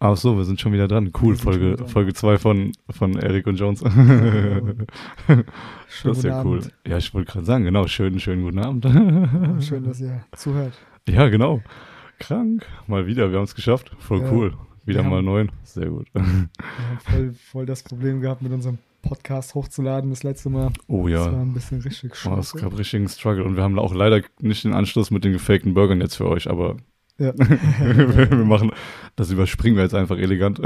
Ach so, wir sind schon wieder dran. Cool, Folge dran. Folge 2 von, von Eric und Jones. Schönen das ist ja cool. Abend. Ja, ich wollte gerade sagen, genau, schönen, schönen guten Abend. Schön, dass ihr zuhört. ja, genau. Krank. Mal wieder, wir haben es geschafft. Voll Ja. cool. Wieder mal haben- neun. Sehr gut. Wir haben voll, voll das Problem gehabt, mit unserem Podcast hochzuladen das letzte Mal. Oh Das war ja. ein bisschen richtig Oh, es scheiße. gab richtigen Struggle und wir haben auch leider nicht den Anschluss mit den gefakten Burgern jetzt für euch, aber ja. wir machen, das überspringen wir jetzt einfach elegant.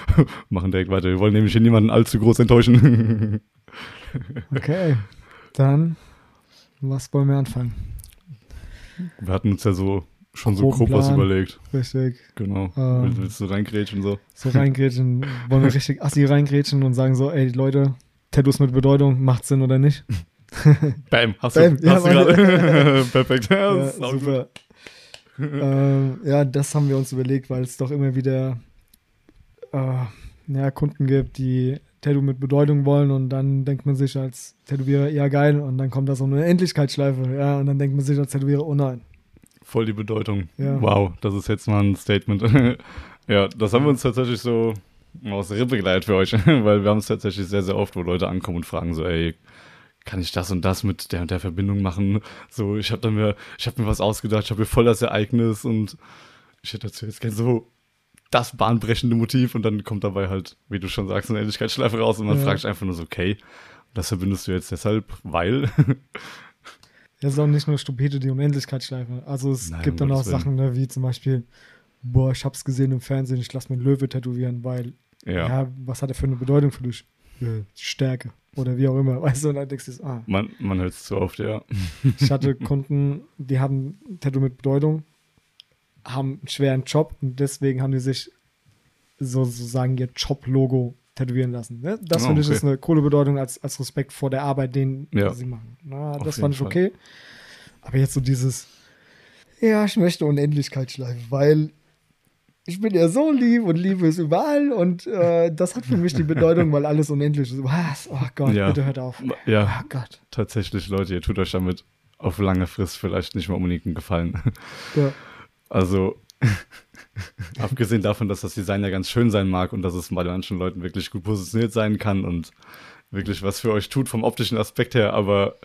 machen direkt weiter. Wir wollen nämlich hier niemanden allzu groß enttäuschen. Okay, dann, was wollen wir anfangen? wir hatten uns ja so schon so grob was überlegt. Richtig, Genau. Ähm. Willst, du reingrätschen so? so reingrätschen, wollen wir richtig assi reingrätschen und sagen so, ey Leute, Tattoos mit Bedeutung, macht Sinn oder nicht? Bam, hast Bam, du, ja, hast du gerade. Perfekt. Ja, Ja, auch gut. ähm, ja, das haben wir uns überlegt, weil es doch immer wieder äh, ja, Kunden gibt, die Tattoo mit Bedeutung wollen und dann denkt man sich als Tätowierer, ja geil, und dann kommt da so eine Endlichkeitsschleife, ja, und dann denkt man sich als Tätowierer, oh nein. Voll die Bedeutung. Ja. Wow, das ist jetzt mal ein Statement. ja, das haben wir uns tatsächlich so aus der Rippe geleitet für euch, weil wir haben es tatsächlich sehr, sehr oft, wo Leute ankommen und fragen so, ey, kann ich das und das mit der und der Verbindung machen? So, ich habe dann mir, ich habe mir was ausgedacht, ich habe mir voll das Ereignis und ich hätte dazu jetzt gerne so das bahnbrechende Motiv und dann kommt dabei halt, wie du schon sagst, eine Ähnlichkeitsschleife raus und man Ja. fragt sich einfach nur so, okay, das verbindest du jetzt deshalb, weil Es ist auch nicht nur stupide die Unendlichkeitsschleife. Also es Nein, gibt dann auch. Sachen, ne, wie zum Beispiel, boah, ich hab's gesehen im Fernsehen, ich lass mir einen Löwe tätowieren, weil, ja, ja, was hat er für eine Bedeutung für dich? Ja, Stärke. Oder wie auch immer. Weißt du, und dann denkst du, ah, man, man hört es zu oft, ja. Ich hatte Kunden, die haben ein Tattoo mit Bedeutung, haben einen schweren Job und deswegen haben die sich so- sozusagen ihr Job-Logo tätowieren lassen. Ne? Das Oh, finde ich okay. ist eine coole Bedeutung als, als Respekt vor der Arbeit, den Ja. sie machen. Na, das fand ich Fall. okay. Aber jetzt so dieses, ja, ich möchte Unendlichkeitsschleife, weil ich bin ja so lieb und Liebe ist überall und äh, das hat für mich die Bedeutung, weil alles unendlich ist. Was? Oh Gott, Ja. bitte hört auf. Ja, Oh Gott. tatsächlich, Leute, ihr tut euch damit auf lange Frist vielleicht nicht mehr unbedingt einen Gefallen. Ja. Also, abgesehen davon, dass das Design ja ganz schön sein mag und dass es bei manchen Leuten wirklich gut positioniert sein kann und wirklich was für euch tut vom optischen Aspekt her, aber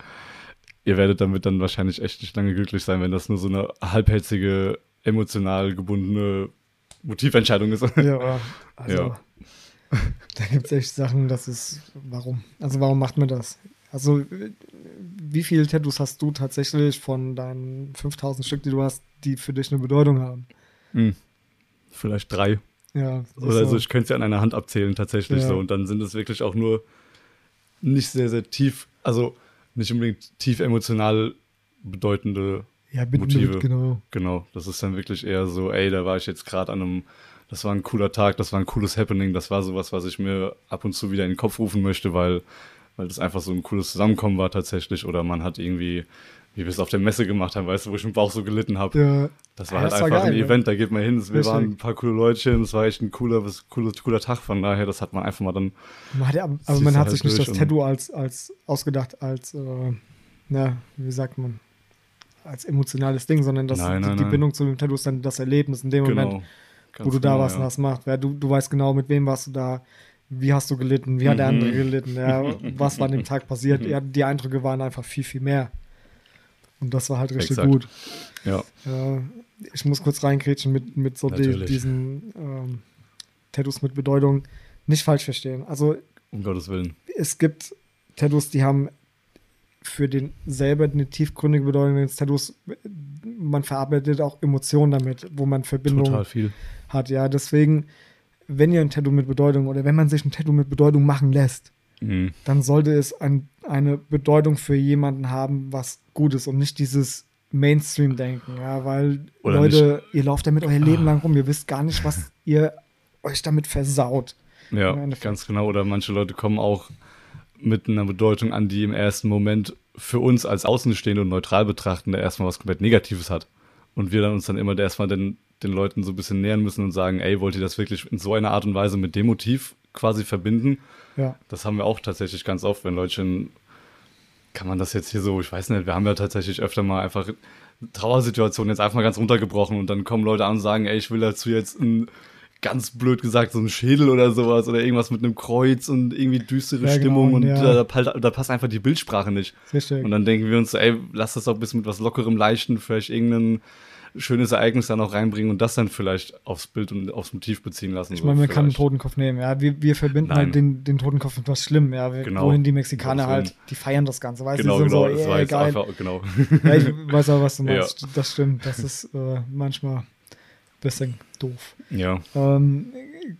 ihr werdet damit dann wahrscheinlich echt nicht lange glücklich sein, wenn das nur so eine halbherzige, emotional gebundene Motiventscheidung ist. Ja, also, Ja. da gibt es echt Sachen, das ist, warum? Also warum macht man das? Also wie viele Tattoos hast du tatsächlich von deinen 5000 Stück, die du hast, die für dich eine Bedeutung haben? Hm. Vielleicht drei. Ja, Oder also so. ich könnte es ja an einer Hand abzählen, tatsächlich Ja. so. Und dann sind es wirklich auch nur nicht sehr, sehr tief, also nicht unbedingt tief emotional bedeutende ja, Motive. Mit, genau. Genau, das ist dann wirklich eher so, ey, da war ich jetzt gerade an einem, das war ein cooler Tag, das war ein cooles Happening, das war sowas, was ich mir ab und zu wieder in den Kopf rufen möchte, weil, weil das einfach so ein cooles Zusammenkommen war tatsächlich. Oder man hat irgendwie, wie wir es auf der Messe gemacht haben, weißt du, wo ich im Bauch so gelitten habe. Ja, Das war Ja, halt das war einfach geil, ein ne? Event, da geht man hin, wir Richtig. waren ein paar coole Leutchen, es war echt ein cooler, was, cooler, cooler Tag, von daher, das hat man einfach mal dann, man hat ja, aber man hat halt sich nicht das Tattoo als, als ausgedacht, als, äh, na, wie sagt man, als emotionales Ding, sondern das, Nein, die, nein, die nein. Bindung zu dem Tattoo ist dann das Erlebnis in dem Moment. genau. wo Ganz du da genau, und ja. das macht. Ja, du, du weißt genau, mit wem warst du da, wie hast du gelitten, wie hat der Mhm. andere gelitten, ja, was war an dem Tag passiert. Ja, die Eindrücke waren einfach viel, viel mehr. Und das war halt richtig Exakt. gut. Ja, Ja, ich muss kurz reinkrätschen mit, mit so die, diesen ähm, Tattoos mit Bedeutung. Nicht falsch verstehen. Also um Gottes Willen. es gibt Tattoos, die haben für den selber eine tiefgründige Bedeutung. Den Tattoos, man verarbeitet auch Emotionen damit, wo man Verbindungen Total viel. hat. Ja, deswegen, wenn ihr ein Tattoo mit Bedeutung oder wenn man sich ein Tattoo mit Bedeutung machen lässt, Mhm. dann sollte es ein, eine Bedeutung für jemanden haben, was gut ist und nicht dieses Mainstream-Denken. Ja, weil Oder Leute, ihr lauft damit euer Leben lang rum, ihr wisst gar nicht, was ihr euch damit versaut. Ja, ganz genau. Oder manche Leute kommen auch mit einer Bedeutung an, die im ersten Moment für uns als Außenstehende und neutral betrachtende erstmal was komplett Negatives hat. Und wir dann uns dann immer erstmal den, den Leuten so ein bisschen nähern müssen und sagen, ey, wollt ihr das wirklich in so einer Art und Weise mit dem Motiv quasi verbinden? Ja, Das haben wir auch tatsächlich ganz oft, wenn Leute schon, kann man das jetzt hier so, ich weiß nicht, wir haben ja tatsächlich öfter mal einfach Trauersituationen jetzt einfach mal ganz runtergebrochen und dann kommen Leute an und sagen, ey, ich will dazu jetzt ein ganz blöd gesagt, so ein Schädel oder sowas oder irgendwas mit einem Kreuz und irgendwie düstere ja, genau, Stimmung und ja. da, da, passt einfach die Bildsprache nicht. Richtig. Und dann denken wir uns so, ey, lass das doch ein bisschen mit was Lockerem, Leichten, vielleicht irgendeinen schönes Ereignis dann auch reinbringen und das dann vielleicht aufs Bild und aufs Motiv beziehen lassen. Ich meine, man kann einen Totenkopf nehmen, ja. Wir, wir verbinden halt Nein. halt den, den Totenkopf mit was Schlimm, ja. Wir, genau. Wohin die Mexikaner halt, die feiern das Ganze, weißt genau, du? Genau, so, das war jetzt geil. einfach, genau. Ja, ich weiß auch, was du meinst. Ja. Das stimmt. Das ist äh, manchmal bisschen doof. Ja. Ähm,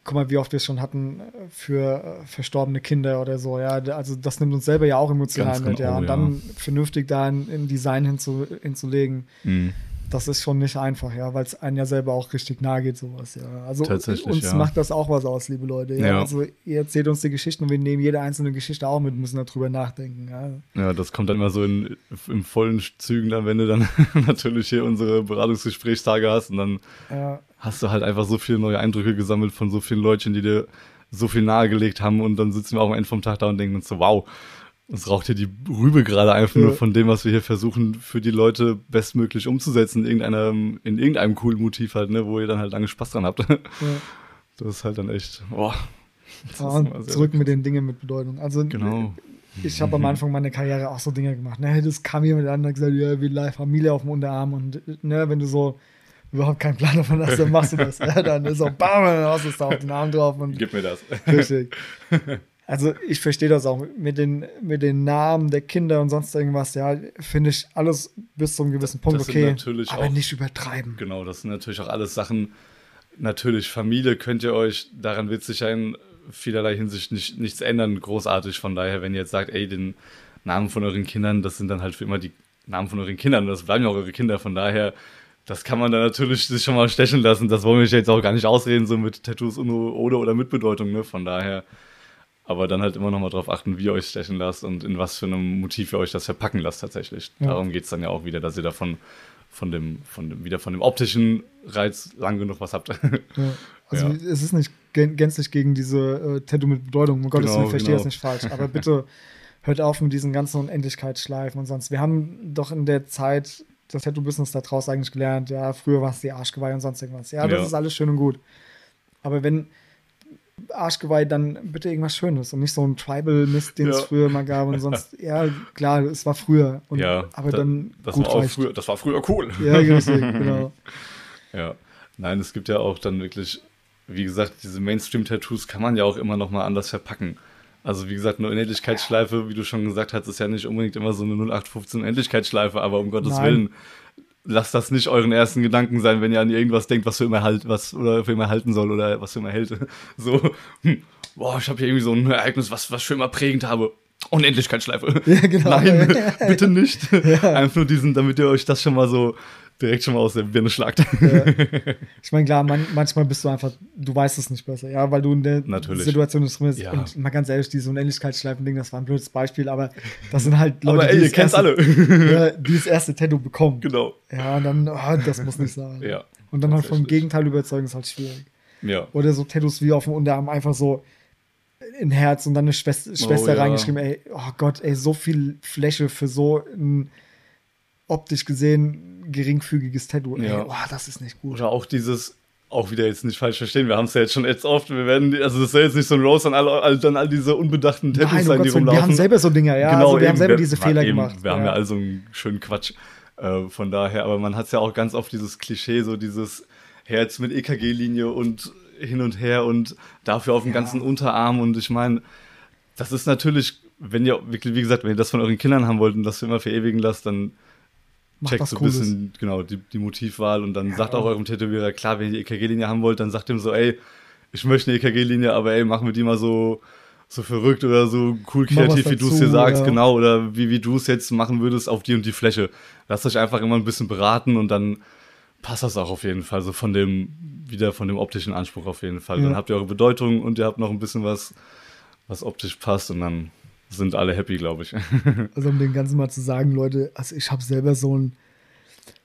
guck mal, wie oft wir es schon hatten für äh, verstorbene Kinder oder so, ja. Also das nimmt uns selber ja auch emotional Ganz mit, genau, ja. Und dann ja. vernünftig da ein, ein Design hinzu, hinzulegen. Mhm das ist schon nicht einfach, ja, weil es einem ja selber auch richtig nahe geht, sowas, ja. Also uns ja. macht das auch was aus, liebe Leute. Ja? ja? Also ihr erzählt uns die Geschichten und wir nehmen jede einzelne Geschichte auch mit, müssen darüber nachdenken. Ja, ja das kommt dann immer so in, in vollen Zügen dann, wenn du dann natürlich hier unsere Beratungsgesprächstage hast und dann hast du halt einfach so viele neue Eindrücke gesammelt von so vielen Leuten, die dir so viel nahegelegt haben und dann sitzen wir auch am Ende vom Tag da und denken uns so, wow, uns raucht hier die Rübe gerade einfach ja. nur von dem, was wir hier versuchen, für die Leute bestmöglich umzusetzen, in irgendeinem, in irgendeinem coolen Motiv halt, ne, wo ihr dann halt lange Spaß dran habt. Ja. Das ist halt dann echt, boah. Ja, zurück mit den Dingen mit Bedeutung. Also, genau. ich habe am Anfang meiner Karriere auch so Dinge gemacht. Ne, das kam jemand an und gesagt, ja, wie live Familie auf dem Unterarm und ne, wenn du so überhaupt keinen Plan davon hast, dann machst du das. ja, dann ist so, bam, dann hast du es da auf den Arm drauf und. Gib mir das. Richtig. Also ich verstehe das auch mit den, mit den Namen der Kinder und sonst irgendwas, ja, finde ich alles bis zu einem gewissen Punkt das okay, aber auch, nicht übertreiben. Genau, das sind natürlich auch alles Sachen, natürlich Familie könnt ihr euch, daran wird sich ja in vielerlei Hinsicht nicht, nichts ändern, großartig, von daher, wenn ihr jetzt sagt, ey, den Namen von euren Kindern, das sind dann halt für immer die Namen von euren Kindern, das bleiben ja auch eure Kinder, von daher das kann man dann natürlich sich schon mal stechen lassen. Das wollen wir jetzt auch gar nicht ausreden, so mit Tattoos ohne oder mit Bedeutung. Ne? Von daher aber dann halt immer noch mal drauf achten, wie ihr euch stechen lasst und in was für einem Motiv ihr euch das verpacken lasst tatsächlich. Ja. Darum geht es dann ja auch wieder, dass ihr davon von dem, von dem, wieder von dem optischen Reiz lang genug was habt. Ja. Also ja. es ist nicht gänzlich gegen diese äh, Tattoo mit Bedeutung. Um Gottes genau, Willen, ich verstehe genau. das nicht falsch. Aber bitte hört auf mit diesen ganzen Unendlichkeitsschleifen und sonst. Wir haben doch in der Zeit das Tattoo-Business da draußen eigentlich gelernt. Ja, früher war es die Arschgeweih und sonst irgendwas. Ja, das ist alles schön und gut. Aber wenn Arschgeweih dann bitte irgendwas Schönes und nicht so ein Tribal-Mist, den ja. es früher mal gab und sonst, ja, klar, es war früher. Und, ja, aber da, dann das gut war früher, das war früher cool. Ja, genau. ja, nein, es gibt ja auch dann wirklich, wie gesagt, diese Mainstream-Tattoos kann man ja auch immer noch mal anders verpacken. Also wie gesagt, eine Unendlichkeitsschleife, wie du schon gesagt hast, ist ja nicht unbedingt immer so eine 0815 Unendlichkeitsschleife, aber um Gottes Nein. Willen, lasst das nicht euren ersten Gedanken sein, wenn ihr an irgendwas denkt, was für immer halt, was oder für immer halten soll oder was für immer hält. So, hm, boah, ich habe hier irgendwie so ein Ereignis, was, was für immer prägend habe. Unendlichkeitsschleife. Ja, genau. Nein, bitte nicht. Ja. Einfach nur diesen, damit ihr euch das schon mal so direkt schon mal aus der Birne schlagt. Ja. Ich meine, klar, man, manchmal bist du einfach, du weißt es nicht besser, ja, weil du in der Natürlich. Situation bist. Ja. Und mal ganz ehrlich, diese Unendlichkeitsschleifen-Ding, das war ein blödes Beispiel, aber das sind halt Leute, aber, ey, die, das erste, alle. ja, die das erste Tattoo bekommen. Genau. Ja, und dann, oh, das muss nicht sein. Ja. Und dann halt vom Gegenteil überzeugen, ist halt schwierig. Ja. Oder so Tattoos wie auf dem Unterarm einfach so in Herz und dann eine Schwester, Schwester oh, reingeschrieben, ey, oh Gott, ey, so viel Fläche für so ein optisch gesehen geringfügiges Tattoo. Ja. Ey, oh, das ist nicht gut. Oder auch dieses, auch wieder jetzt nicht falsch verstehen, wir haben es ja jetzt schon jetzt oft, wir werden, also das soll jetzt nicht so ein Rose an all, dann all diese unbedachten Tattoos Nein, sein, die rumlaufen. Wir haben selber so Dinger, ja, genau, also wir eben, haben selber diese Fehler eben, gemacht. Wir ja. haben ja also einen schönen Quatsch äh, von daher, aber man hat es ja auch ganz oft dieses Klischee, so dieses Herz mit EKG-Linie und hin und her und dafür auf dem ja. ganzen Unterarm und ich meine, das ist natürlich, wenn ihr wirklich, wie gesagt, wenn ihr das von euren Kindern haben wollt und das für immer verewigen lasst, dann Macht checkt so ein bisschen genau die, die Motivwahl und dann ja. sagt auch eurem Tätowierer, klar, wenn ihr die EKG-Linie haben wollt, dann sagt ihm so, ey, ich möchte eine EKG-Linie, aber ey, machen wir die mal so, so verrückt oder so cool kreativ, wie du es hier sagst, ja. genau, oder wie, wie du es jetzt machen würdest auf die und die Fläche. Lasst euch einfach immer ein bisschen beraten und dann passt das auch auf jeden Fall, so von dem, wieder von dem optischen Anspruch auf jeden Fall. Ja. Dann habt ihr eure Bedeutung und ihr habt noch ein bisschen was, was optisch passt und dann sind alle happy, glaube ich. also um den Ganzen mal zu sagen, Leute, also ich habe selber so ein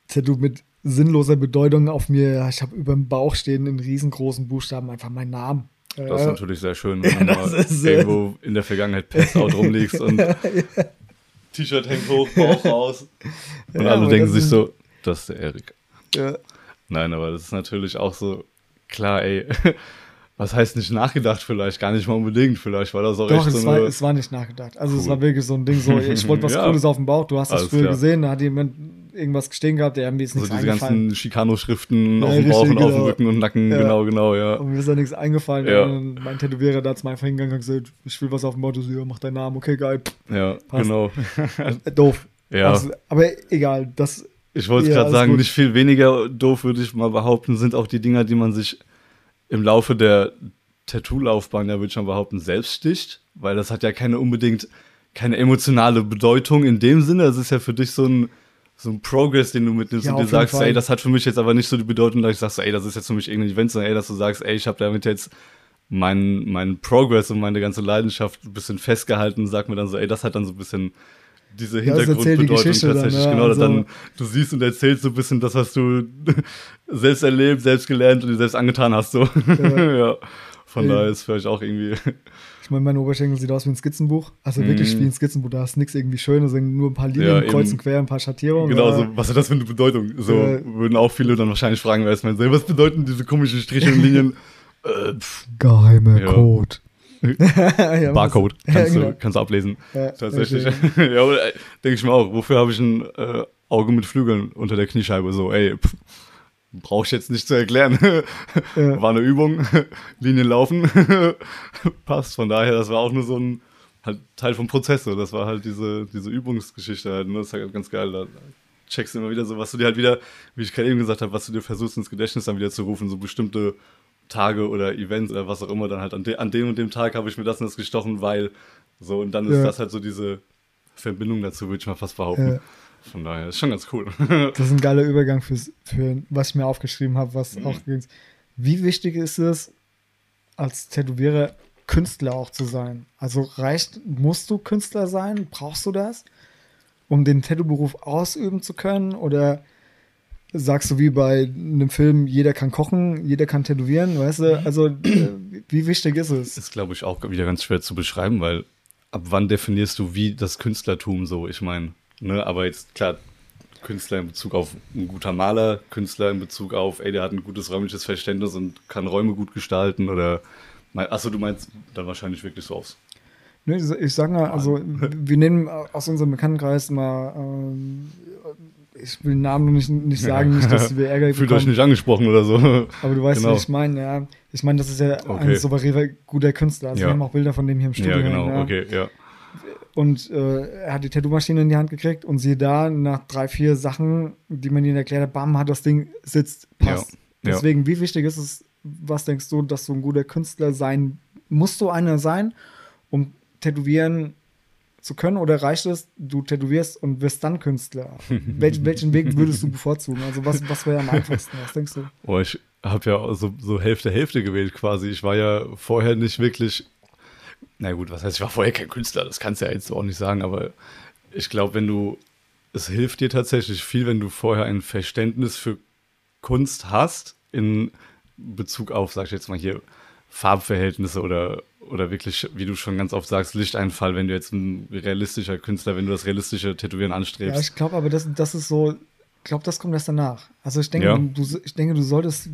Tattoo mit sinnloser Bedeutung auf mir. Ich habe über dem Bauch stehen in riesengroßen Buchstaben einfach meinen Namen. Das ist natürlich sehr schön, wenn ja, du ist, irgendwo in der Vergangenheit Pest out rumliegst und ja. T-Shirt hängt hoch, Bauch raus. Und ja, alle denken sich so, das ist der Erik. Ja. Nein, aber das ist natürlich auch so, klar, ey. Was heißt nicht nachgedacht vielleicht? Gar nicht mal unbedingt. Vielleicht war das auch Doch, echt es, so war, eine, es war nicht nachgedacht. Also es Cool. war wirklich so ein Ding, so ich wollte was Ja. Cooles auf dem Bauch, du hast das Alles früher klar. gesehen, da hat jemand irgendwas gestehen gehabt, der mir so nichts diese eingefallen. ganzen Chicano-Schriften Ja, auf dem Bauch und auf dem genau. Rücken und Nacken. Ja. Genau, genau, ja. Und mir ist da nichts eingefallen. Ja. Und mein Tätowierer da mal einfach hingegangen und gesagt, ich will was auf dem Bauch, du so, ja, mach deinen Namen, okay, geil. Ja, Passt. genau. Äh, doof. Ja. Also, aber egal, das, Ich wollte gerade sagen, gut. nicht viel weniger doof, würde ich mal behaupten, sind auch die Dinger, die man sich im Laufe der Tattoo-Laufbahn, ja, würde ich mal behaupten, selbst sticht, weil das hat ja keine unbedingt, keine emotionale Bedeutung in dem Sinne. Es ist ja für dich so ein, so ein Progress, den du mitnimmst Ja, und dir sagst, Fall. ey, das hat für mich jetzt aber nicht so die Bedeutung, dass ich sag, so, ey, das ist jetzt für mich irgendein Event, sondern ey, dass du sagst, ey, ich habe damit jetzt meinen mein Progress und meine ganze Leidenschaft ein bisschen festgehalten und sag mir dann so, ey, das hat dann so ein bisschen diese erzählt die Hintergrundbedeutung Geschichte dann, tatsächlich. ja, genau, also- dann du siehst und erzählst so ein bisschen das, was du selbst erlebt, selbst gelernt und dir selbst angetan hast. So. Ja. Von Ja. daher ist vielleicht auch irgendwie. ich meine, mein Oberschenkel sieht aus wie ein Skizzenbuch. Also wirklich Mhm. wie ein Skizzenbuch, da ist nichts irgendwie Schönes, sind nur ein paar Linien, Ja, kreuz und quer, ein paar Schattierungen. Genau, so, was hat das für eine Bedeutung? So Äh, würden auch viele dann wahrscheinlich fragen, wer ist mein Was bedeuten diese komischen Striche und Linien? äh, pff, Geheimer Ja. Code. Ja, Barcode, Ja, kannst, genau. du, kannst du ablesen. Ja, Tatsächlich. okay. ja, denke ich mir auch. Wofür habe ich ein äh, Auge mit Flügeln unter der Kniescheibe? So, ey, pff, brauche ich jetzt nicht zu erklären. Ja. War eine Übung, Linien laufen, passt. Von daher, das war auch nur so ein halt Teil vom Prozess. So. Das war halt diese, diese Übungsgeschichte halt. Ne? Das ist halt ganz geil. Da checkst du immer wieder so, was du dir halt wieder, wie ich gerade eben gesagt habe, was du dir versuchst ins Gedächtnis dann wieder zu rufen, so bestimmte Tage oder Events oder was auch immer, dann halt an, de an dem und dem Tag habe ich mir das und das gestochen, weil so und dann ist Ja. das halt so diese Verbindung dazu, würde ich mal fast behaupten. Ja. Von daher ist schon ganz cool. Das ist ein geiler Übergang fürs, für was ich mir aufgeschrieben habe, was Mhm. auch ging. Wie wichtig ist es, als Tätowierer Künstler auch zu sein? Also reicht, musst du Künstler sein? Brauchst du das, um den Tattoo-Beruf ausüben zu können? Oder sagst du wie bei einem Film, jeder kann kochen, jeder kann tätowieren, weißt du? Mhm. Also, äh, wie wichtig ist es? ist, glaube ich, auch wieder ganz schwer zu beschreiben, weil ab wann definierst du wie das Künstlertum so? Ich meine, ne, aber jetzt klar, Künstler in Bezug auf ein guter Maler, Künstler in Bezug auf, ey, der hat ein gutes räumliches Verständnis und kann Räume gut gestalten oder, achso, du meinst dann wahrscheinlich wirklich so aufs. Ne, ich- ich sag mal, also wir nehmen aus unserem Bekanntenkreis mal, ähm, ich will den Namen nur nicht, nicht sagen, nicht, dass wir Ärger Fühlt euch bekommen, nicht angesprochen oder so. aber du weißt, Genau. was ich meine, ja. Ich meine, das ist ja ein Okay. souveräner, guter Künstler. Also Ja. wir haben auch Bilder von dem hier im Studio. Ja, genau, ja. okay, ja. Und äh, er hat die Tattoo-Maschine in die Hand gekriegt und siehe da, nach drei, vier Sachen, die man ihm erklärt hat, bam, hat das Ding sitzt, passt. Ja. Deswegen, wie wichtig ist es, was denkst du, dass du ein guter Künstler sein, musst du einer sein, um tätowieren zu können oder reicht es, du tätowierst und wirst dann Künstler? Welch, welchen Weg würdest du bevorzugen? Also was, was wäre am einfachsten? Was denkst du? Oh, ich habe ja so, so Hälfte, Hälfte gewählt quasi. Ich war ja vorher nicht wirklich, na gut, was heißt, ich war vorher kein Künstler, das kannst du ja jetzt auch nicht sagen, aber ich glaube, wenn du, es hilft dir tatsächlich viel, wenn du vorher ein Verständnis für Kunst hast, in Bezug auf, sag ich jetzt mal hier, Farbverhältnisse oder, oder wirklich, wie du schon ganz oft sagst, Lichteinfall, wenn du jetzt ein realistischer Künstler, wenn du das realistische Tätowieren Ja, anstrebst. ich glaube aber, das, das ist so, ich glaube, das kommt erst danach. Also ich denke, Ja. du, ich denke, du solltest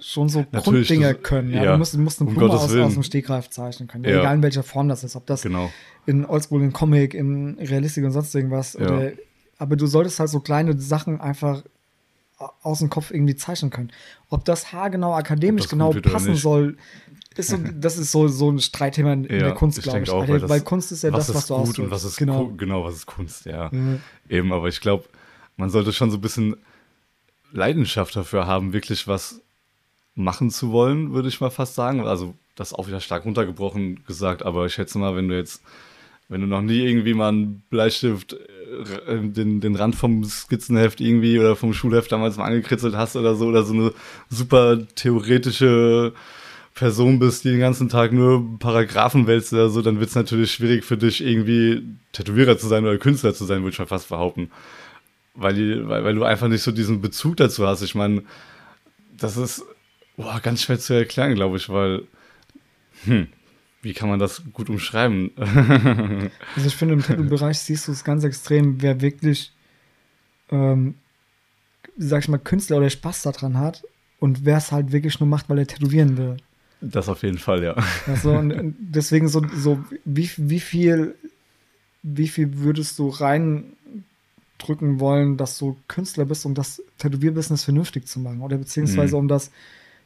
schon so Natürlich, Grunddinger das- können. Ja? ja, Du, musst, du musst eine um Blume aus, Willen. aus dem Stegreif zeichnen können. Ja. Ja. Egal in welcher Form das ist. Ob das genau. in Oldschool, in Comic, in Realistik und sonst irgendwas. Ja. Oder, aber du solltest halt so kleine Sachen einfach aus dem Kopf irgendwie zeichnen können. Ob das haargenau akademisch das genau passen soll, ist so, das ist so, so ein Streitthema in, Ja, der Kunst, ich glaube denke ich. auch, weil weil, das- Kunst ist ja was das, was ist du gut ausdrückst. und was ist genau. genau. was ist Kunst, ja. Mhm. Eben, aber ich glaube, man sollte schon so ein bisschen Leidenschaft dafür haben, wirklich was machen zu wollen, würde ich mal fast sagen. Also, das ist auch wieder stark runtergebrochen gesagt, aber ich schätze mal, wenn du jetzt, wenn du noch nie irgendwie mal einen Bleistift, äh, den, den Rand vom Skizzenheft irgendwie oder vom Schulheft damals mal angekritzelt hast oder so, oder so eine super theoretische Person bist, die den ganzen Tag nur Paragraphen wälzt oder so, dann wird es natürlich schwierig für dich, irgendwie Tätowierer zu sein oder Künstler zu sein, würde ich mal fast behaupten. Weil, weil, weil du einfach nicht so diesen Bezug dazu hast. Ich meine, das ist boah, ganz schwer zu erklären, glaube ich, weil, hm, wie kann man das gut umschreiben? Also ich finde, im Tattoo-Bereich siehst du es ganz extrem, wer wirklich, ähm, sag ich mal, Künstler oder Spaß daran hat und wer es halt wirklich nur macht, weil er tätowieren will. Das auf jeden Fall, ja. Also, und deswegen so, so wie, wie viel, wie viel würdest du reindrücken wollen, dass du Künstler bist, um das Tätowierbusiness vernünftig zu machen? Oder beziehungsweise mhm. um das,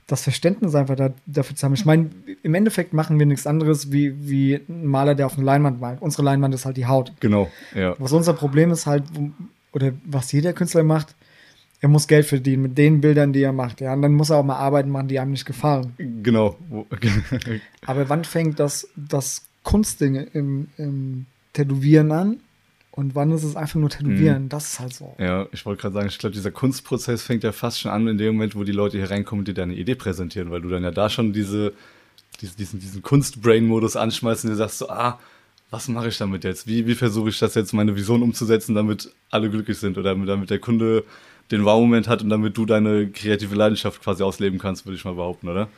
das Verständnis einfach da, dafür zu haben. Ich meine, im Endeffekt machen wir nichts anderes wie, wie ein Maler, der auf eine Leinwand malt. Unsere Leinwand ist halt die Haut. Genau, ja. Was unser Problem ist halt, oder was jeder Künstler macht, er muss Geld verdienen mit den Bildern, die er macht. Ja, und dann muss er auch mal Arbeiten machen, die einem nicht gefallen. Genau. Aber wann fängt das, das Kunstding im, im Tätowieren an? Und wann ist es einfach nur Tätowieren? Mhm. Das ist halt so. Ja, ich wollte gerade sagen, ich glaube, dieser Kunstprozess fängt ja fast schon an in dem Moment, wo die Leute hier reinkommen und dir deine Idee präsentieren, weil du dann ja da schon diese, diese diesen, diesen Kunst-Brain-Modus anschmeißt und dir sagst so, ah, was mache ich damit jetzt? Wie, wie versuche ich das jetzt, meine Vision umzusetzen, damit alle glücklich sind oder damit der Kunde den Wow-Moment hat und damit du deine kreative Leidenschaft quasi ausleben kannst, würde ich mal behaupten, oder?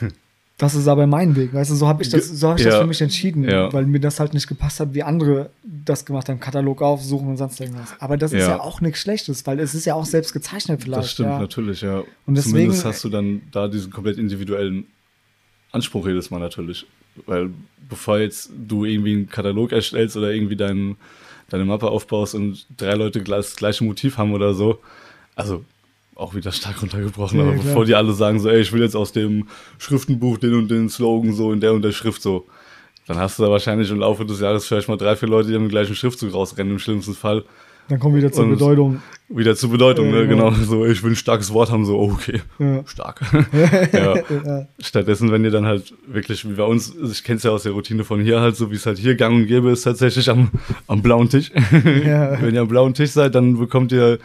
Das ist aber mein Weg, weißt du, so habe ich das, so habe ich ja. das für mich entschieden, ja. weil mir das halt nicht gepasst hat, wie andere das gemacht haben, Katalog aufsuchen und sonst irgendwas. Aber das ja. ist ja auch nichts Schlechtes, weil es ist ja auch selbst gezeichnet vielleicht. Das stimmt, natürlich, ja. Und deswegen Zumindest hast du dann da diesen komplett individuellen Anspruch jedes Mal natürlich. Weil bevor jetzt du irgendwie einen Katalog erstellst oder irgendwie deinen deine Mappe aufbaust und drei Leute das gleiche Motiv haben oder so. Also auch wieder stark runtergebrochen, ja, aber klar. bevor die alle sagen so, ey, ich will jetzt aus dem Schriftenbuch den und den Slogan so in der und der Schrift so, dann hast du da wahrscheinlich im Laufe des Jahres vielleicht mal drei, vier Leute, die am gleichen Schriftzug rausrennen im schlimmsten Fall. Dann kommen wir wieder zur und Bedeutung. Wieder zur Bedeutung, ja, ne? genau. genau. So, ich will ein starkes Wort haben, so, oh, okay, ja. stark. ja. ja. Stattdessen, wenn ihr dann halt wirklich, wie bei uns, ich kenne es ja aus der Routine von hier halt, so wie es halt hier gang und gäbe ist, tatsächlich am, am blauen Tisch. wenn ihr am blauen Tisch seid, dann bekommt ihr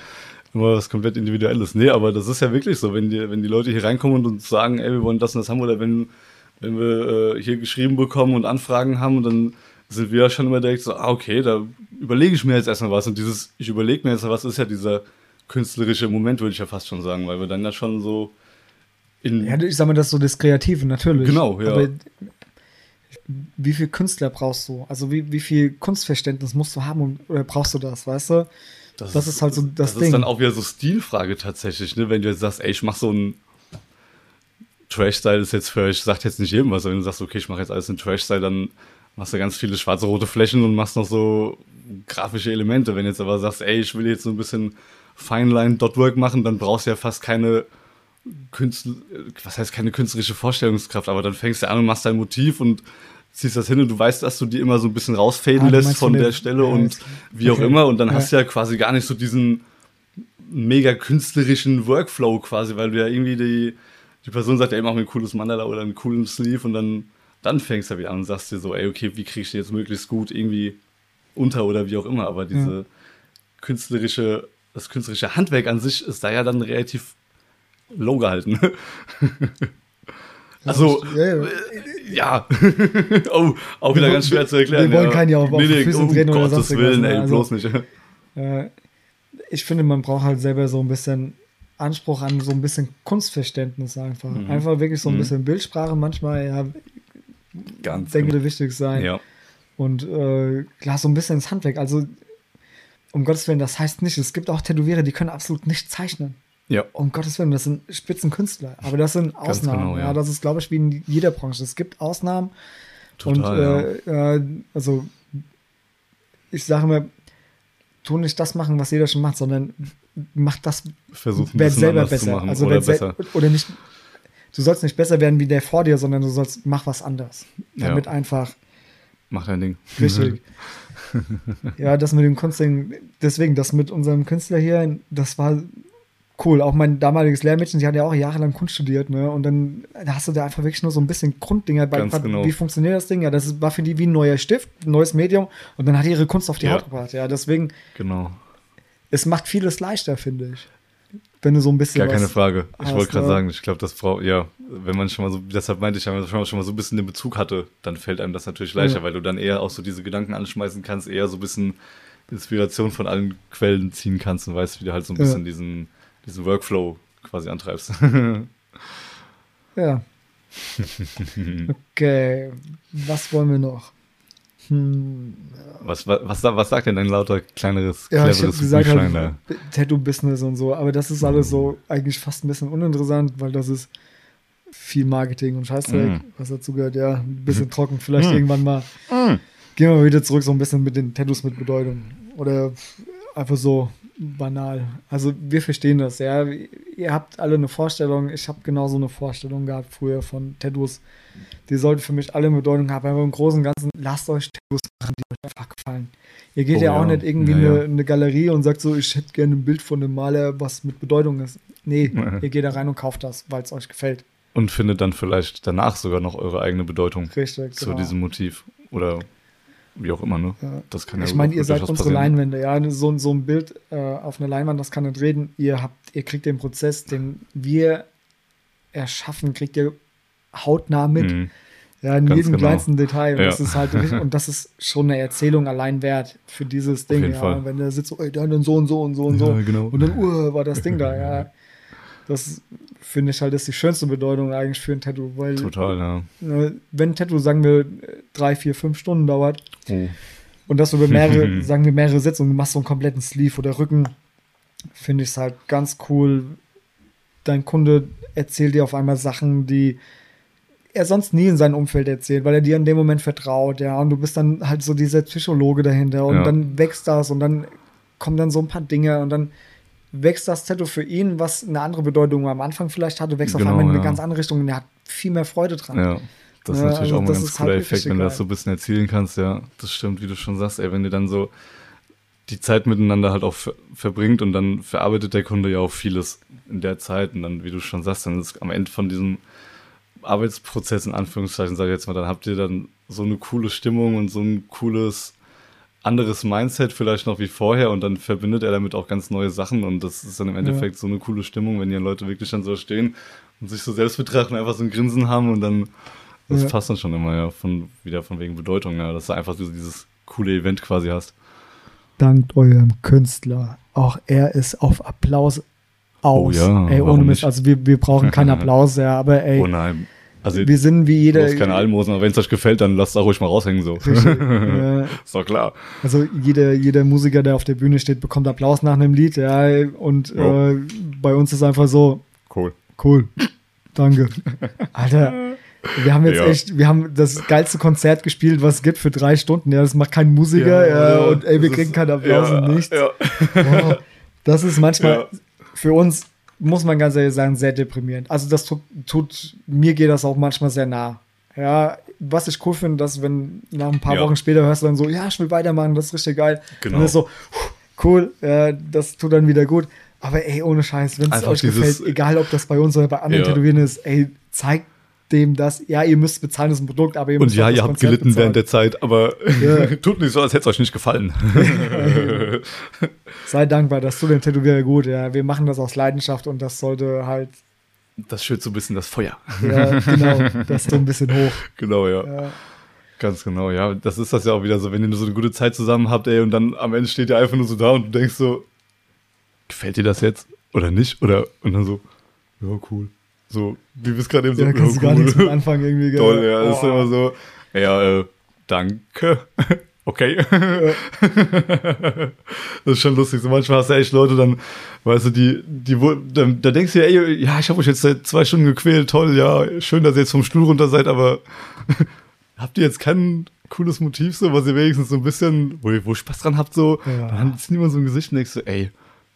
immer was komplett Individuelles. Nee, aber das ist ja wirklich so, wenn die, wenn die Leute hier reinkommen und uns sagen, ey, wir wollen das und das haben, oder wenn, wenn wir äh, hier geschrieben bekommen und Anfragen haben, dann sind wir ja schon immer direkt so, ah, okay, da überlege ich mir jetzt erstmal was. Und dieses, ich überlege mir jetzt was, ist ja dieser künstlerische Moment, würde ich ja fast schon sagen, weil wir dann ja schon so in. Ja, ich sag mal, das ist so das Kreative, natürlich. Genau, ja. Aber wie viel Künstler brauchst du? Also wie, wie viel Kunstverständnis musst du haben und, oder brauchst du das, weißt du? Das, das ist, ist, halt so das, das Ding. Das ist dann auch wieder so Stilfrage tatsächlich, ne? Wenn du jetzt sagst, ey, ich mach so ein Trash-Style ist jetzt für, ich sag jetzt nicht jedem was, wenn du sagst, okay, ich mache jetzt alles in Trash-Style, dann machst du ganz viele schwarze rote Flächen und machst noch so grafische Elemente. Wenn jetzt aber sagst, ey, ich will jetzt so ein bisschen Fineline Dotwork machen, dann brauchst du ja fast keine Künstler, was heißt keine künstlerische Vorstellungskraft, aber dann fängst du an und machst dein Motiv und ziehst das hin und du weißt, dass du die immer so ein bisschen rausfaden ah, lässt von der Stelle ja, und wie okay. auch immer und dann ja. hast du ja quasi gar nicht so diesen mega künstlerischen Workflow quasi, weil du ja irgendwie die, die Person sagt, ey, mach mir ein cooles Mandala oder einen coolen Sleeve und dann dann fängst du wieder an und sagst dir so, ey, okay, wie krieg ich den jetzt möglichst gut irgendwie unter oder wie auch immer. Aber diese ja. künstlerische, das künstlerische Handwerk an sich ist da ja dann relativ low gehalten. Also, ja. ja. Äh, ja. oh, auch wieder ganz schwer zu erklären. Wir wollen ja. keinen ja auf, auf nee, nee, Füße drehen oh, oder Gottes sonst Willen, ey, also, bloß nicht. Äh, ich finde, man braucht halt selber so ein bisschen Anspruch an so ein bisschen Kunstverständnis einfach. Mhm. Einfach wirklich so ein mhm. bisschen Bildsprache. Manchmal, ja, Ganz denke, genau. wichtig sein. Ja. Und äh, klar, so ein bisschen ins Handwerk. Also, um Gottes Willen, das heißt nicht, es gibt auch Tätowierer, die können absolut nicht zeichnen. Ja. Um Gottes Willen, das sind Spitzenkünstler. Aber das sind Ausnahmen. Genau, ja. ja. das ist, glaube ich, wie in jeder Branche. Es gibt Ausnahmen. Total, und äh, ja. also, ich sage mir, tu nicht das machen, was jeder schon macht, sondern mach das, Versuch wer selber besser. also oder, besser. oder nicht du sollst nicht besser werden wie der vor dir, sondern du sollst, mach was anderes. Damit ja. einfach. Mach dein Ding. Richtig. ja, das mit dem Kunstding, deswegen, das mit unserem Künstler hier, das war cool. Auch mein damaliges Lehrmädchen, sie hat ja auch jahrelang Kunst studiert, ne? Und dann da hast du da einfach wirklich nur so ein bisschen Grunddinger bei. Genau. Wie funktioniert das Ding? Ja, das war für die wie ein neuer Stift, ein neues Medium und dann hat die ihre Kunst auf die ja. Haut gebracht. Ja, deswegen. Genau. Es macht vieles leichter, finde ich wenn du so ein bisschen. Gar keine Frage. Ich wollte gerade sagen, ich glaube, das Frau, ja, wenn man schon mal so, deshalb meinte ich, wenn man schon mal so ein bisschen den Bezug hatte, dann fällt einem das natürlich leichter, ja. weil du dann eher auch so diese Gedanken anschmeißen kannst, eher so ein bisschen Inspiration von allen Quellen ziehen kannst und weißt, wie du halt so ein bisschen ja. diesen, diesen Workflow quasi antreibst. ja. Okay, was wollen wir noch? Hm, Was, was, was, was sagt denn dein lauter, kleineres, ja, ich cleveres gesagt, Büchlein halt? Tattoo-Business und so, aber das ist alles so eigentlich fast ein bisschen uninteressant, weil das ist viel Marketing und Scheißdreck, Mm. was dazu gehört, ja, ein bisschen trocken, vielleicht Mm. irgendwann mal. Gehen wir mal wieder zurück so ein bisschen mit den Tattoos mit Bedeutung. Oder einfach so banal. Also wir verstehen das, ja. Ihr habt alle eine Vorstellung, ich habe genauso eine Vorstellung gehabt früher von Tattoos. Die sollten für mich alle eine Bedeutung haben, aber im Großen und Ganzen lasst euch Tattoos machen, die euch einfach gefallen. Ihr geht Oh ja auch ja. nicht irgendwie Ja, eine, eine Galerie und sagt so, ich hätte gerne ein Bild von einem Maler, was mit Bedeutung ist. Nee, Ja. ihr geht da rein und kauft das, weil es euch gefällt. Und findet dann vielleicht danach sogar noch eure eigene Bedeutung Richtig. zu genau. diesem Motiv. Oder wie auch immer, ne? Ja. Das kann ja ich meine, ihr seid unsere passieren. Leinwände, ja. So, so ein Bild äh, auf einer Leinwand, das kann nicht reden. Ihr habt, ihr kriegt den Prozess, den wir erschaffen, kriegt ihr hautnah mit. Mhm. Ja, in Ganz jedem genau. kleinsten Detail. Und Ja. das ist halt und das ist schon eine Erzählung allein wert für dieses Ding. ja. Und wenn der sitzt, so, ey, dann so und so und so und so. Ja, genau. Und dann, uh, war das Ding da, ja. Das finde ich halt ist die schönste Bedeutung eigentlich für ein Tattoo, weil Total, ja. ne, wenn ein Tattoo, sagen wir, drei, vier, fünf Stunden dauert, Oh. und das über mehrere, sagen wir, mehrere Sitzungen, du machst so einen kompletten Sleeve oder Rücken, finde ich es halt ganz cool. Dein Kunde erzählt dir auf einmal Sachen, die er sonst nie in seinem Umfeld erzählt, weil er dir in dem Moment vertraut, ja, und du bist dann halt so dieser Psychologe dahinter und Ja. dann wächst das und dann kommen dann so ein paar Dinge und dann wächst das Tattoo für ihn, was eine andere Bedeutung am Anfang vielleicht hatte, wächst Genau, auf einmal in eine ja. ganz andere Richtung und er hat viel mehr Freude dran. Ja. Das ist Ja, natürlich also auch mal ein ganz cooler halt Effekt, wenn du das so ein bisschen erzielen kannst, ja. Das stimmt, wie du schon sagst, ey, wenn ihr dann so die Zeit miteinander halt auch ver verbringt und dann verarbeitet der Kunde ja auch vieles in der Zeit und dann, wie du schon sagst, dann ist am Ende von diesem Arbeitsprozess, in Anführungszeichen, sage ich jetzt mal, dann habt ihr dann so eine coole Stimmung und so ein cooles anderes Mindset vielleicht noch wie vorher und dann verbindet er damit auch ganz neue Sachen und das ist dann im Endeffekt so eine coole Stimmung, wenn die Leute wirklich dann so stehen und sich so selbst betrachten, einfach so ein Grinsen haben und dann, das Ja. passt dann schon immer, ja, von, wieder von wegen Bedeutung, ja, dass du einfach so dieses coole Event quasi hast. dankt eurem Künstler. Auch er ist auf Applaus aus. Oh ja, ey, ohne Mist. Also wir, wir brauchen keinen Applaus, ja, aber ey, Oh nein. Also, wir sind wie jeder. bloß keine Almosen, aber wenn es euch gefällt, dann lasst auch ruhig mal raushängen, so. Ja, ist doch klar. also jeder, jeder Musiker, der auf der Bühne steht, bekommt Applaus nach einem Lied, ja. Und Ja. äh, bei uns ist einfach so, Cool. cool. Danke. Alter. Wir haben jetzt Ja. echt, wir haben das geilste Konzert gespielt, was es gibt für drei Stunden. Ja, das macht kein Musiker, ja, und ey, wir kriegen keinen Applaus ja, und nichts. Ja. Wow. Das ist manchmal Ja. für uns, muss man ganz ehrlich sagen, sehr deprimierend. Also das tut, tut mir geht das auch manchmal sehr nah. Ja, was ich cool finde, dass wenn nach ein paar Ja. Wochen später hörst du dann so, ja, ich will weitermachen, das ist richtig geil. Genau. Und ist so, cool, ja, das tut dann wieder gut. Aber ey, ohne Scheiß, wenn es euch gefällt, egal ob das bei uns oder bei anderen Ja. Tätowieren ist, ey, zeigt dem das, ja, ihr müsst bezahlen, das ist ein Produkt, aber ihr Und müsst ja, auch das ihr habt Konzert gelitten während der bezahlen. Zeit, aber Ja. tut nicht so, als hätte es euch nicht gefallen. Sei dankbar, das tut dem Tätowierer gut, ja. Wir machen das aus Leidenschaft und das sollte halt, Das schürt so ein bisschen das Feuer. ja, genau, das so ein bisschen hoch. Genau, ja. Ja. Ganz genau, ja. Das ist das ja auch wieder so, wenn ihr nur so eine gute Zeit zusammen habt, ey, und dann am Ende steht ihr einfach nur so da und du denkst so, gefällt dir das jetzt oder nicht? Oder und dann so, ja, cool. So, wie wir es gerade eben so, Ja, kannst du gar nichts mit anfangen irgendwie. Toll, ja, das ist Oh. immer so, ja, äh, danke. Okay. das ist schon lustig. So manchmal hast du echt Leute dann, weißt du, die, die, wo- da, da denkst du ja, ey, ja, ich habe euch jetzt seit zwei Stunden gequält, toll, ja, schön, dass ihr jetzt vom Stuhl runter seid, aber habt ihr jetzt kein cooles Motiv, so, was ihr wenigstens so ein bisschen, wo ihr, wo Spaß dran habt, so, Ja. dann ziehen immer so ein Gesicht und denkst so, ey,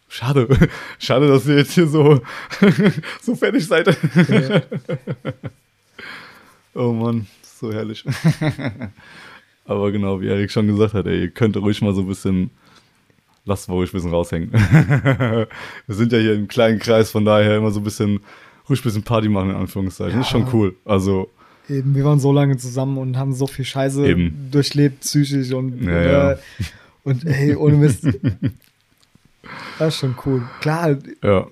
schade, schade, dass ihr jetzt hier so, so fertig seid. Ja. Oh Mann, so herrlich. Aber genau, wie Erik schon gesagt hat, ey, ihr könnt ruhig mal so ein bisschen, lasst mal ruhig ein bisschen raushängen. Wir sind ja hier im kleinen Kreis, von daher immer so ein bisschen, ruhig ein bisschen Party machen, in Anführungszeichen. Ist schon Ja. cool. Also, Eben, wir waren so lange zusammen und haben so viel Scheiße Eben. durchlebt, psychisch und, Ja, ja. äh, und ey, ohne Mist. Das ist schon cool. Klar, ja.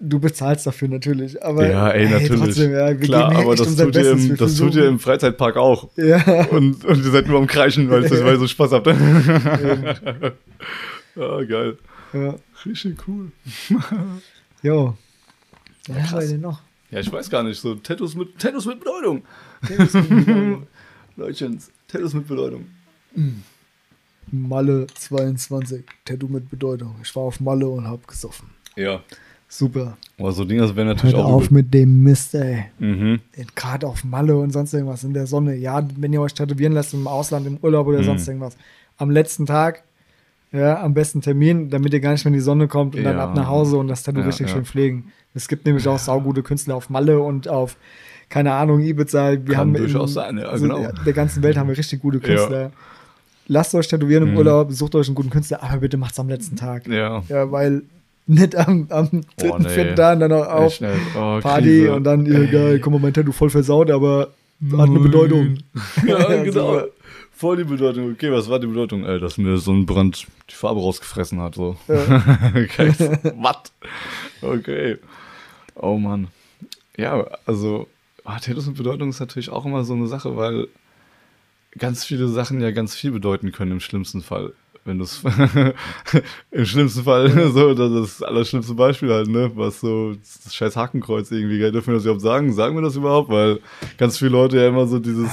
du bezahlst dafür natürlich, aber ja, ey, natürlich. trotzdem, ja, Klar, aber das tut, ihr im, das tut ihr im Freizeitpark auch. Ja, Und, und ihr seid nur am Kreischen, weil, weil ihr so Spaß habt. ah, geil. ja. Richtig cool. Jo. Was krass. haben wir denn noch? Ja, ich weiß gar nicht, so Tattoos mit, Tattoos mit Bedeutung. Leutchens, Tattoos mit Bedeutung. Malle 22, Tattoo mit Bedeutung. Ich war auf Malle und hab gesoffen. Ja. Super. Aber so Dinge wären natürlich Hört auch. auf mit dem Mist, ey. Mhm. Gerade auf Malle und sonst irgendwas in der Sonne. Ja, wenn ihr euch tätowieren lasst im Ausland, im Urlaub oder Mhm. sonst irgendwas. Am letzten Tag, ja, am besten Termin, damit ihr gar nicht mehr in die Sonne kommt und dann Ja. ab nach Hause und das Tattoo Ja, richtig ja. schön pflegen. Es gibt nämlich auch saugute Künstler auf Malle und auf, keine Ahnung, Ibiza. Wir Kann haben durchaus in, sein, ja, so genau. in der ganzen Welt haben wir richtig gute Künstler. Lasst euch tätowieren im Mhm. Urlaub, sucht euch einen guten Künstler, aber bitte macht's am letzten Tag. Ja. Ja, weil nicht am, am dritten, nee. vierten Tag dann Echt auf. Oh, Party Krise. und dann, ja, geil, guck mal, mein Tattoo voll versaut, aber hat eine Bedeutung. Ja, genau. Voll die Bedeutung. Okay, was war die Bedeutung? Ey, dass mir so ein Brand die Farbe rausgefressen hat. So. okay. Was? Okay. Oh Mann. Ja, also, ah, Tattoos mit Bedeutung ist natürlich auch immer so eine Sache, weil ganz viele Sachen ja ganz viel bedeuten können im schlimmsten Fall. Wenn du es im schlimmsten Fall so, das ist das allerschlimmste Beispiel halt, ne? Was so das scheiß Hakenkreuz irgendwie, gell? dürfen wir das überhaupt sagen? Sagen wir das überhaupt? Weil ganz viele Leute ja immer so dieses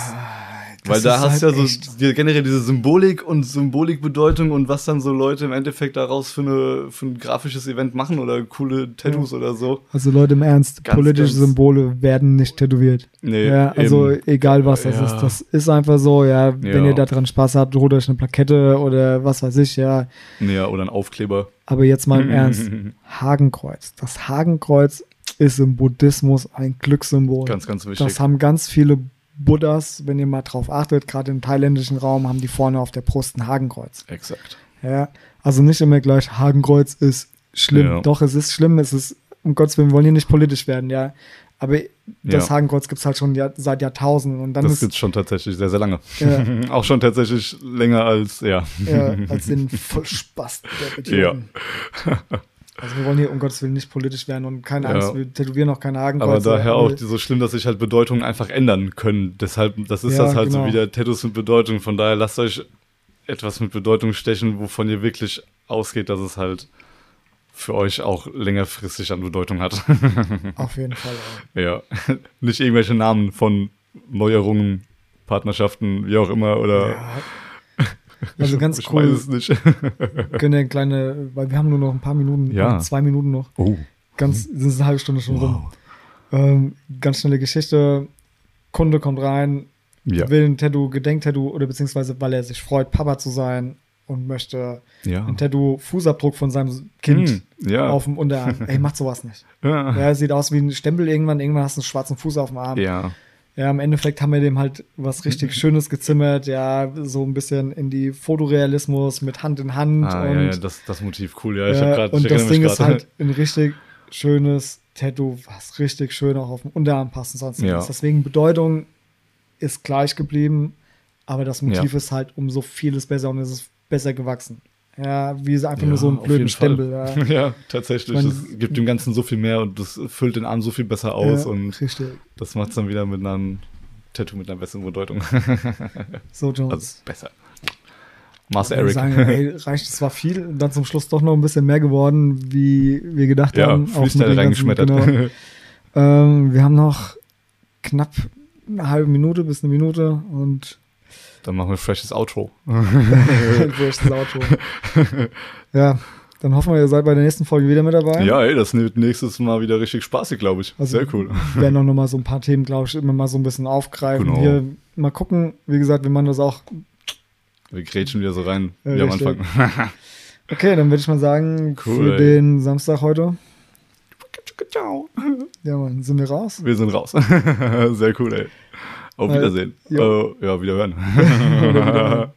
weil da hast du halt ja so die, generell diese Symbolik und Symbolikbedeutung und was dann so Leute im Endeffekt daraus für, eine, für ein grafisches Event machen oder coole Tattoos oder so. Also Leute, im Ernst, Ganz, politische ganz- Symbole werden nicht tätowiert. Nee, ja, also eben. egal was das Ja. ist, das ist einfach so, ja, wenn Ja. ihr daran Spaß habt, holt euch eine Plakette oder was weiß ich, ja. Ja, oder ein Aufkleber. Aber jetzt mal im Ernst, Hagenkreuz. Das Hagenkreuz ist im Buddhismus ein Glückssymbol. Ganz, ganz wichtig. Das haben ganz viele Buddhas, wenn ihr mal drauf achtet, gerade im thailändischen Raum haben die vorne auf der Brust ein Hagenkreuz. Exakt. Ja, also nicht immer gleich Hakenkreuz ist schlimm. Ja. Doch, es ist schlimm, es ist, um Gottes Willen, wir wollen hier nicht politisch werden, ja. Aber das Ja. Hakenkreuz gibt es halt schon Jahr, seit Jahrtausenden und dann Das ist gibt's schon tatsächlich sehr, sehr lange. Ja. Auch schon tatsächlich länger als, ja. ja, als den Vollspast der Idioten. Also wir wollen hier um Gottes Willen nicht politisch werden und keine Ja. Angst, wir tätowieren auch keine Aber Hakenkreuze. daher auch so schlimm, dass sich halt Bedeutungen einfach ändern können. Deshalb, das ist Ja, das halt genau. so wieder Tattoos mit Bedeutung. Von daher lasst euch etwas mit Bedeutung stechen, wovon ihr wirklich ausgeht, dass es halt für euch auch längerfristig an Bedeutung hat. Auf jeden Fall. Auch. ja. Nicht irgendwelche Namen von Neuerungen, Partnerschaften, wie auch immer, oder. Ja. Also ganz ich cool. weiß es nicht. Können wir eine kleine, weil wir haben nur noch ein paar Minuten, Ja. zwei Minuten noch. Oh. Ganz, das ist eine halbe Stunde schon rum. Ähm, ganz schnelle Geschichte. Kunde kommt rein, Ja. will ein Tattoo, Gedenktattoo oder beziehungsweise weil er sich freut, Papa zu sein und möchte Ja. ein Tattoo, Fußabdruck von seinem Kind Hm, ja. auf dem Unterarm. Ey, macht sowas nicht. Ja. Ja, sieht aus wie ein Stempel irgendwann. Irgendwann hast du einen schwarzen Fuß auf dem Arm. ja. Ja, im Endeffekt haben wir dem halt was richtig Schönes gezimmert. Ja, so ein bisschen in die Fotorealismus mit Hand in Hand. Ah, und ja, ja, das, das Motiv cool, ja. Ich ja, hab grad, und das Ding ist grad. halt ein richtig schönes Tattoo, was richtig schön auch auf dem Unterarm passt und sonst Ja. Deswegen Bedeutung ist gleich geblieben, aber das Motiv Ja. ist halt um so vieles besser und es ist besser gewachsen. Ja, wie es einfach Ja, nur so einen auf blöden. Stempel. Ja. Ja, tatsächlich. Ich mein, das gibt dem Ganzen so viel mehr und das füllt den Arm so viel besser aus ja, und richtig. das macht es dann wieder mit einem Tattoo mit einer besseren Bedeutung. So, Jones. also besser. Master Eric. sagen, ey, reicht, es war viel und dann zum Schluss doch noch ein bisschen mehr geworden, wie wir gedacht ja, haben. Freestyle reingeschmettert. genau. Ähm, wir haben noch knapp eine halbe Minute bis eine Minute und Dann machen wir freshes Outro. Wurscht, Auto. ja, dann hoffen wir, ihr seid bei der nächsten Folge wieder mit dabei. Ja, ey, das wird nächstes Mal wieder richtig spaßig, glaube ich. Also, Sehr cool. Wir werden auch noch mal so ein paar Themen, glaube ich, immer mal so ein bisschen aufgreifen. Genau. Hier mal gucken. Wie gesagt, wir machen das auch. Wir grätschen wieder so rein, Ja, wie am. Anfang. Okay, dann würde ich mal sagen, Cool, für ey. den Samstag heute, Ciao. ja, Mann, sind wir raus. Wir sind raus. Sehr cool, ey. Auf Wiedersehen. Äh, ja, wiederhören.